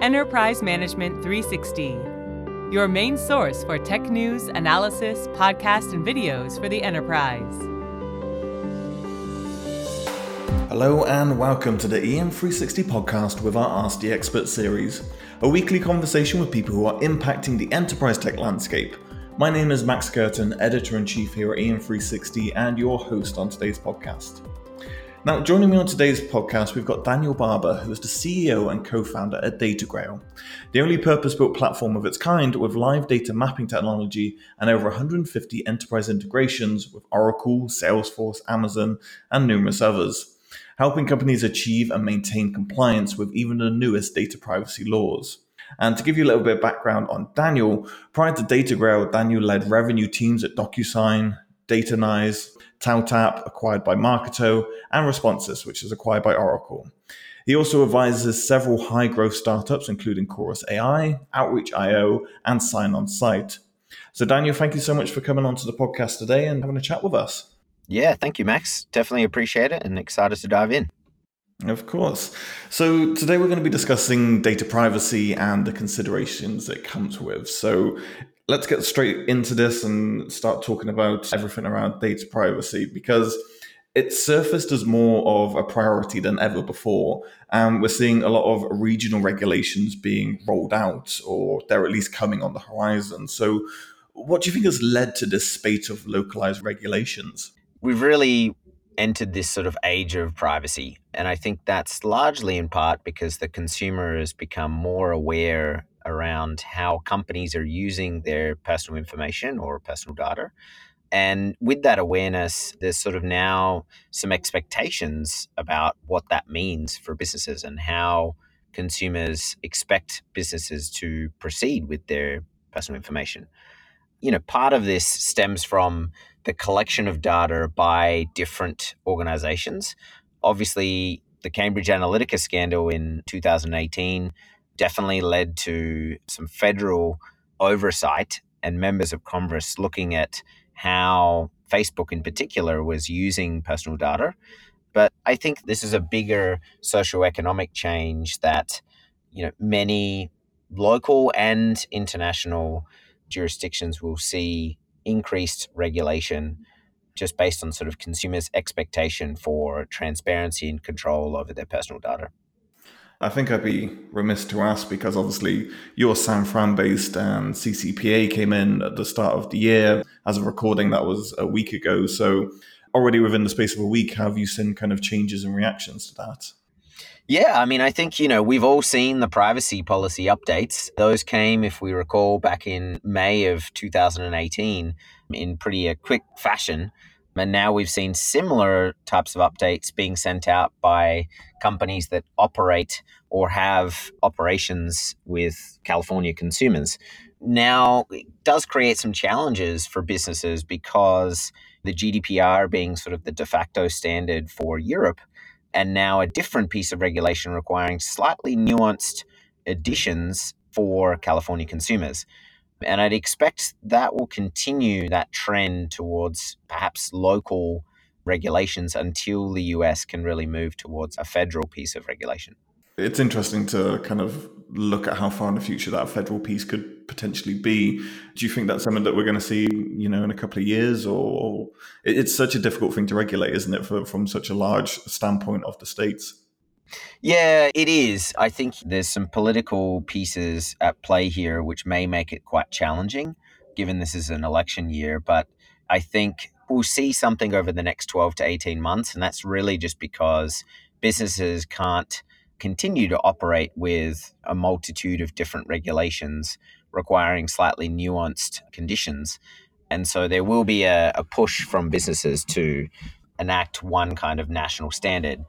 Enterprise Management 360, your main source for tech news, analysis, podcasts, and videos for the enterprise. Hello and welcome to the EM360 podcast with our Ask the Expert series, a weekly conversation with people who are impacting the enterprise tech landscape. My name is Max Curtin, editor in chief here at EM360 and your host on today's podcast. Now, joining me on today's podcast, we've got Daniel Barber, who is the CEO and co founder at DataGrail, the only purpose built platform of its kind with live data mapping technology and over 150 enterprise integrations with Oracle, Salesforce, Amazon, and numerous others, helping companies achieve and maintain compliance with even the newest data privacy laws. And to give you a little bit of background on Daniel, prior to DataGrail, Daniel led revenue teams at DocuSign, Datanyze, TauTap, acquired by Marketo, and Responsys, which is acquired by Oracle. He also advises several high growth startups, including Chorus AI, Outreach.io, and Sign On Site. So, Daniel, thank you so much for coming onto the podcast today and having a chat with us. Yeah, thank you, Max. Definitely appreciate it and excited to dive in. Of course. So today we're going to be discussing data privacy and the considerations it comes with. So let's get straight into this and start talking about everything around data privacy because it's surfaced as more of a priority than ever before. And we're seeing a lot of regional regulations being rolled out, or they're at least coming on the horizon. So, what do you think has led to this spate of localized regulations? We've really entered this sort of age of privacy. And I think that's largely in part because the consumer has become more aware around how companies are using their personal information or personal data. And with that awareness, there's sort of now some expectations about what that means for businesses and how consumers expect businesses to proceed with their personal information. You know, part of this stems from the collection of data by different organizations. Obviously, the Cambridge Analytica scandal in 2018 definitely led to some federal oversight and members of Congress looking at how Facebook in particular was using personal data. But I think this is a bigger socioeconomic change that you know many local and international jurisdictions will see increased regulation just based on sort of consumers' expectation for transparency and control over their personal data. I think I'd be remiss to ask because obviously you're San Fran based and CCPA came in at the start of the year. As a recording, that was a week ago. So, already within the space of a week, have you seen kind of changes and reactions to that? Yeah, I mean, I think, you know, we've all seen the privacy policy updates. Those came, if we recall, back in May of 2018 in pretty a quick fashion. And now we've seen similar types of updates being sent out by companies that operate or have operations with California consumers. Now, it does create some challenges for businesses because the GDPR being sort of the de facto standard for Europe, and now a different piece of regulation requiring slightly nuanced additions for California consumers. And I'd expect that will continue that trend towards perhaps local regulations until the US can really move towards a federal piece of regulation. It's interesting to kind of look at how far in the future that federal piece could potentially be. Do you think that's something that we're going to see, you know, in a couple of years, or it's such a difficult thing to regulate, isn't it, for, from such a large standpoint of the states? Yeah, it is. I think there's some political pieces at play here which may make it quite challenging, given this is an election year. But I think we'll see something over the next 12 to 18 months. And that's really just because businesses can't continue to operate with a multitude of different regulations requiring slightly nuanced conditions. And so there will be a, a push from businesses to enact one kind of national standard.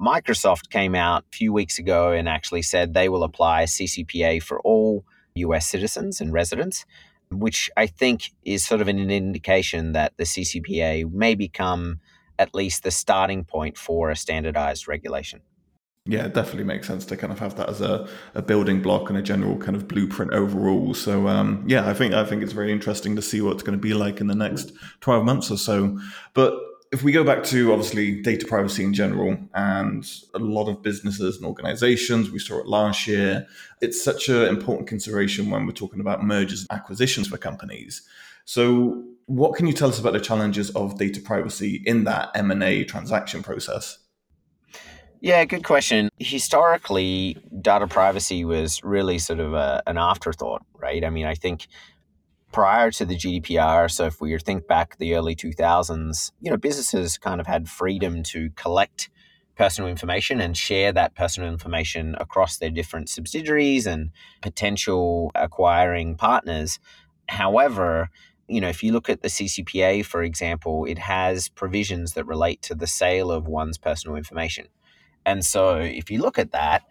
Microsoft came out a few weeks ago and actually said they will apply CCPA for all US citizens and residents, which I think is sort of an indication that the CCPA may become at least the starting point for a standardized regulation. Yeah, it definitely makes sense to kind of have that as a, a building block and a general kind of blueprint overall. So um, yeah, I think I think it's very interesting to see what it's going to be like in the next twelve months or so. But if we go back to obviously data privacy in general and a lot of businesses and organizations, we saw it last year, it's such an important consideration when we're talking about mergers and acquisitions for companies. So what can you tell us about the challenges of data privacy in that M&A transaction process? Yeah, good question. Historically, data privacy was really sort of a, an afterthought, right? I mean, I think prior to the GDPR, so if we think back the early 2000s, you know, businesses kind of had freedom to collect personal information and share that personal information across their different subsidiaries and potential acquiring partners. However, you know, if you look at the CCPA, for example, it has provisions that relate to the sale of one's personal information. And so if you look at that,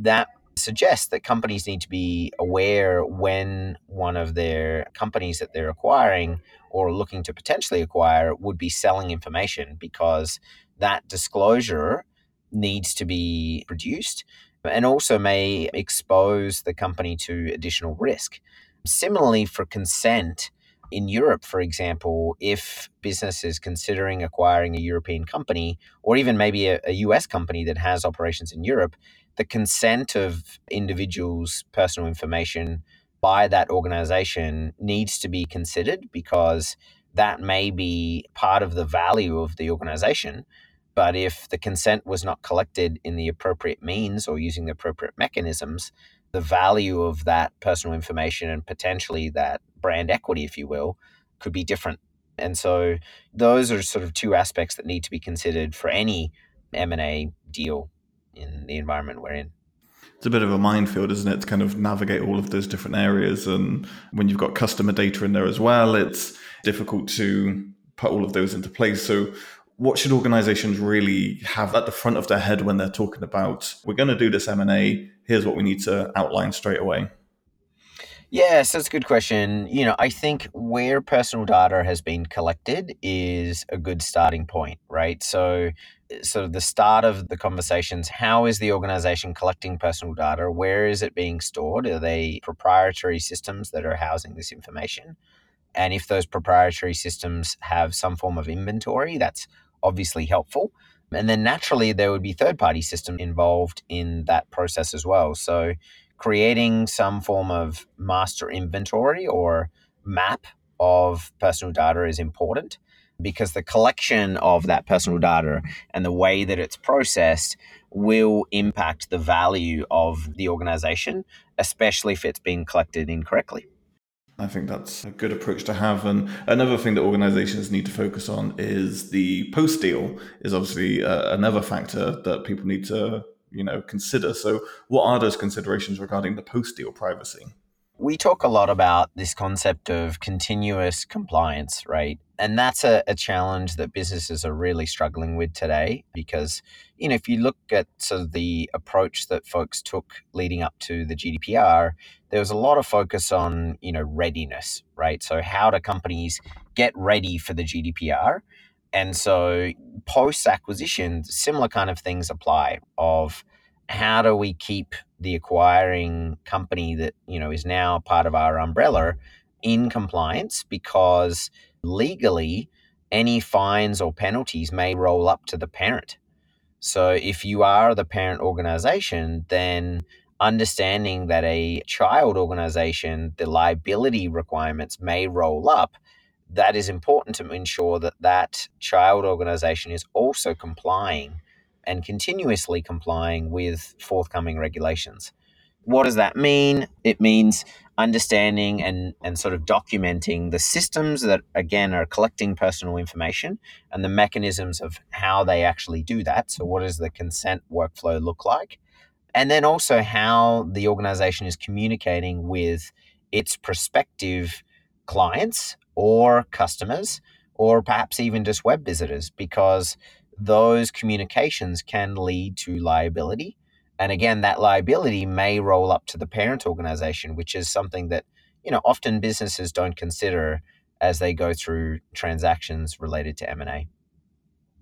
that suggests that companies need to be aware when one of their companies that they're acquiring or looking to potentially acquire would be selling information because that disclosure needs to be produced and also may expose the company to additional risk. Similarly, for consent, in Europe, for example, if business is considering acquiring a European company or even maybe a, a, US company that has operations in Europe, the consent of individuals' personal information by that organization needs to be considered because that may be part of the value of the organization. But if the consent was not collected in the appropriate means or using the appropriate mechanisms, the value of that personal information and potentially that brand equity, if you will, could be different. And so those are sort of two aspects that need to be considered for any M&A deal in the environment we're in. It's a bit of a minefield, isn't it, to kind of navigate all of those different areas. And when you've got customer data in there as well, it's difficult to put all of those into place. So what should organizations really have at the front of their head when they're talking about we're going to do this m&a here's what we need to outline straight away Yes, that's a good question. You know, I think where personal data has been collected is a good starting point, right? So, sort of the start of the conversations how is the organization collecting personal data? Where is it being stored? Are they proprietary systems that are housing this information? And if those proprietary systems have some form of inventory, that's obviously helpful. And then naturally, there would be third party system involved in that process as well. So, creating some form of master inventory or map of personal data is important because the collection of that personal data and the way that it's processed will impact the value of the organization, especially if it's being collected incorrectly. I think that's a good approach to have. And another thing that organizations need to focus on is the post deal is obviously uh, another factor that people need to you know consider. So, what are those considerations regarding the post deal privacy? We talk a lot about this concept of continuous compliance, right? And that's a, a challenge that businesses are really struggling with today because, you know, if you look at sort of the approach that folks took leading up to the GDPR, there was a lot of focus on, you know, readiness, right? So how do companies get ready for the GDPR? And so post acquisition, similar kind of things apply of how do we keep the acquiring company that, you know, is now part of our umbrella in compliance because legally any fines or penalties may roll up to the parent. So if you are the parent organization, then understanding that a child organization, the liability requirements may roll up that is important to ensure that that child organization is also complying and continuously complying with forthcoming regulations. What does that mean? It means understanding and, and sort of documenting the systems that, again, are collecting personal information and the mechanisms of how they actually do that. So, what does the consent workflow look like? And then also how the organization is communicating with its prospective clients or customers or perhaps even just web visitors because those communications can lead to liability. And again, that liability may roll up to the parent organization, which is something that, you know, often businesses don't consider as they go through transactions related to M&A.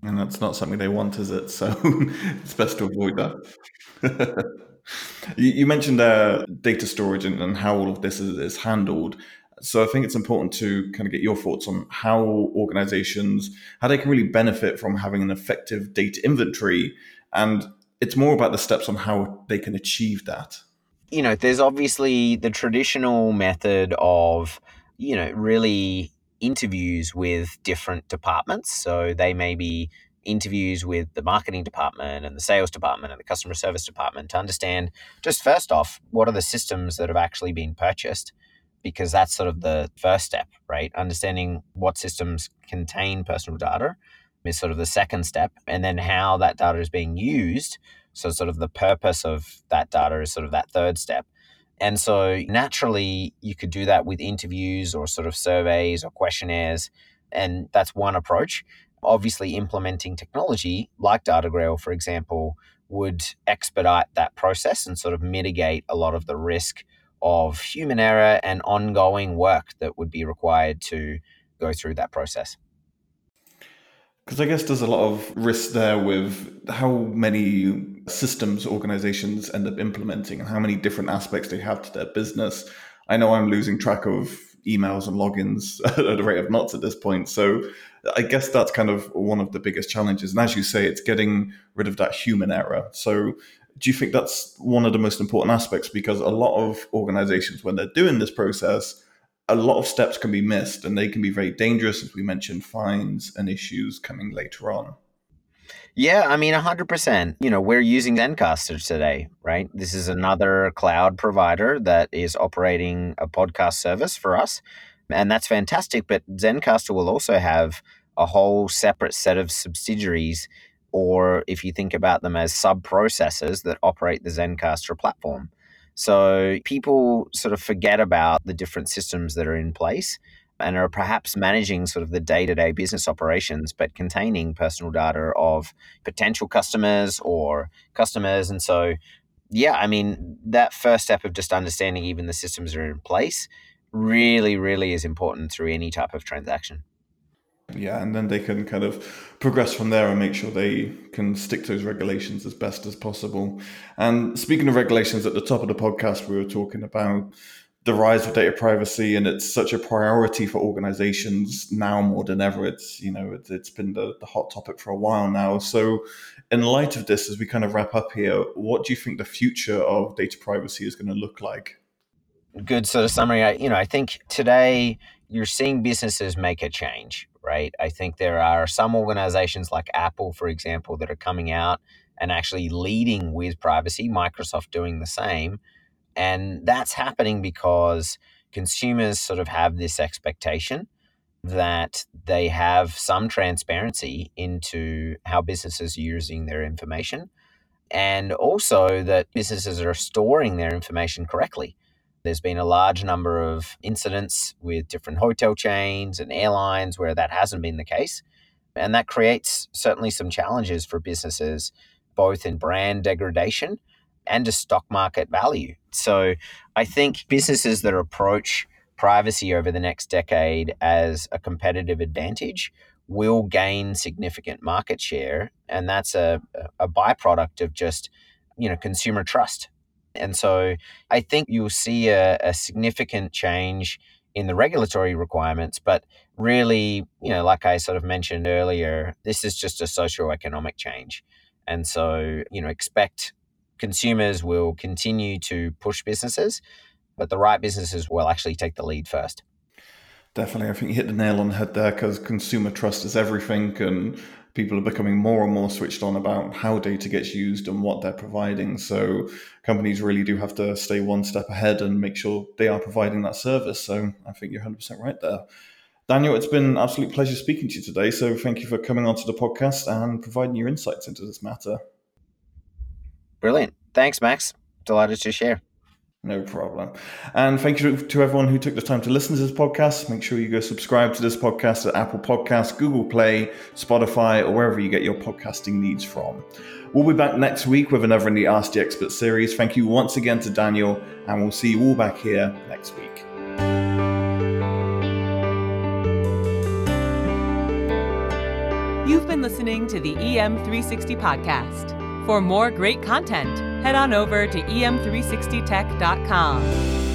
And that's not something they want, is it? So it's best to avoid that. you, mentioned uh, data storage and, how all of this is, is handled So I think it's important to kind of get your thoughts on how organizations, how they can really benefit from having an effective data inventory. And it's more about the steps on how they can achieve that. You know, there's obviously the traditional method of, you know, really interviews with different departments. So they may be interviews with the marketing department and the sales department and the customer service department to understand just first off what are the systems that have actually been purchased because that's sort of the first step right? Understanding what systems contain personal data is sort of the second step and then how that data is being used so sort of the purpose of that data is sort of that third step. And so naturally you could do that with interviews or sort of surveys or questionnaires and that's one approach. Obviously implementing technology like DataGrail, for example, would expedite that process and sort of mitigate a lot of the risk of human error and ongoing work that would be required to go through that process. Because I guess there's a lot of risk there with how many systems organizations end up implementing and how many different aspects they have to their business. I know I'm losing track of emails and logins at a rate of knots at this point. So I guess that's kind of one of the biggest challenges. And as you say, it's getting rid of that human error. So do you think that's one of the most important aspects? Because a lot of organizations, when they're doing this process, a lot of steps can be missed and they can be very dangerous, as we mentioned, fines and issues coming later on. Yeah, I mean, 100%. You know, we're using Zencastr today, right? This is another cloud provider that is operating a podcast service for us. And that's fantastic. But Zencastr will also have a whole separate set of subsidiaries, or if you think about them as sub processors that operate the Zencastr platform. So people sort of forget about the different systems that are in place and are perhaps managing sort of the day to day business operations, but containing personal data of potential customers or customers. And so, yeah, I mean, that first step of just understanding even the systems are in place really, really is important through any type of transaction. Yeah, and then they can kind of progress from there and make sure they can stick to those regulations as best as possible. And speaking of regulations, at the top of the podcast, we were talking about the rise of data privacy, and it's such a priority for organizations now more than ever. It's you know it's, it's been the, the hot topic for a while now. So, in light of this, as we kind of wrap up here, what do you think the future of data privacy is going to look like? Good sort of summary. I, you know, I think today you're seeing businesses make a change, right? I think there are some organizations like Apple, for example, that are coming out and actually leading with privacy. Microsoft doing the same and that's happening because consumers sort of have this expectation that they have some transparency into how businesses are using their information and also that businesses are storing their information correctly. There's been a large number of incidents with different hotel chains and airlines where that hasn't been the case. And that creates certainly some challenges for businesses, both in brand degradation and a stock market value. So I think businesses that approach privacy over the next decade as a competitive advantage will gain significant market share and that's a, a byproduct of just you know consumer trust and so i think you'll see a, a significant change in the regulatory requirements but really you know like i sort of mentioned earlier this is just a socio-economic change and so you know expect consumers will continue to push businesses, but the right businesses will actually take the lead first. Definitely. I think you hit the nail on the head there because consumer trust is everything and people are becoming more and more switched on about how data gets used and what they're providing. So companies really do have to stay one step ahead and make sure they are providing that service. So I think you're 100% right there. Daniel, it's been an absolute pleasure speaking to you today. So thank you for coming onto the podcast and providing your insights into this matter. Brilliant. Thanks, Max. Delighted to share. No problem. And thank you to everyone who took the time to listen to this podcast. Make sure you go subscribe to this podcast at Apple Podcasts, Google Play, Spotify, or wherever you get your podcasting needs from. We'll be back next week with another in the Ask the Expert series. Thank you once again to Daniel, and we'll see you all back here next week. You've been listening to the EM360 podcast. For more great content, head on over to em360tech.com.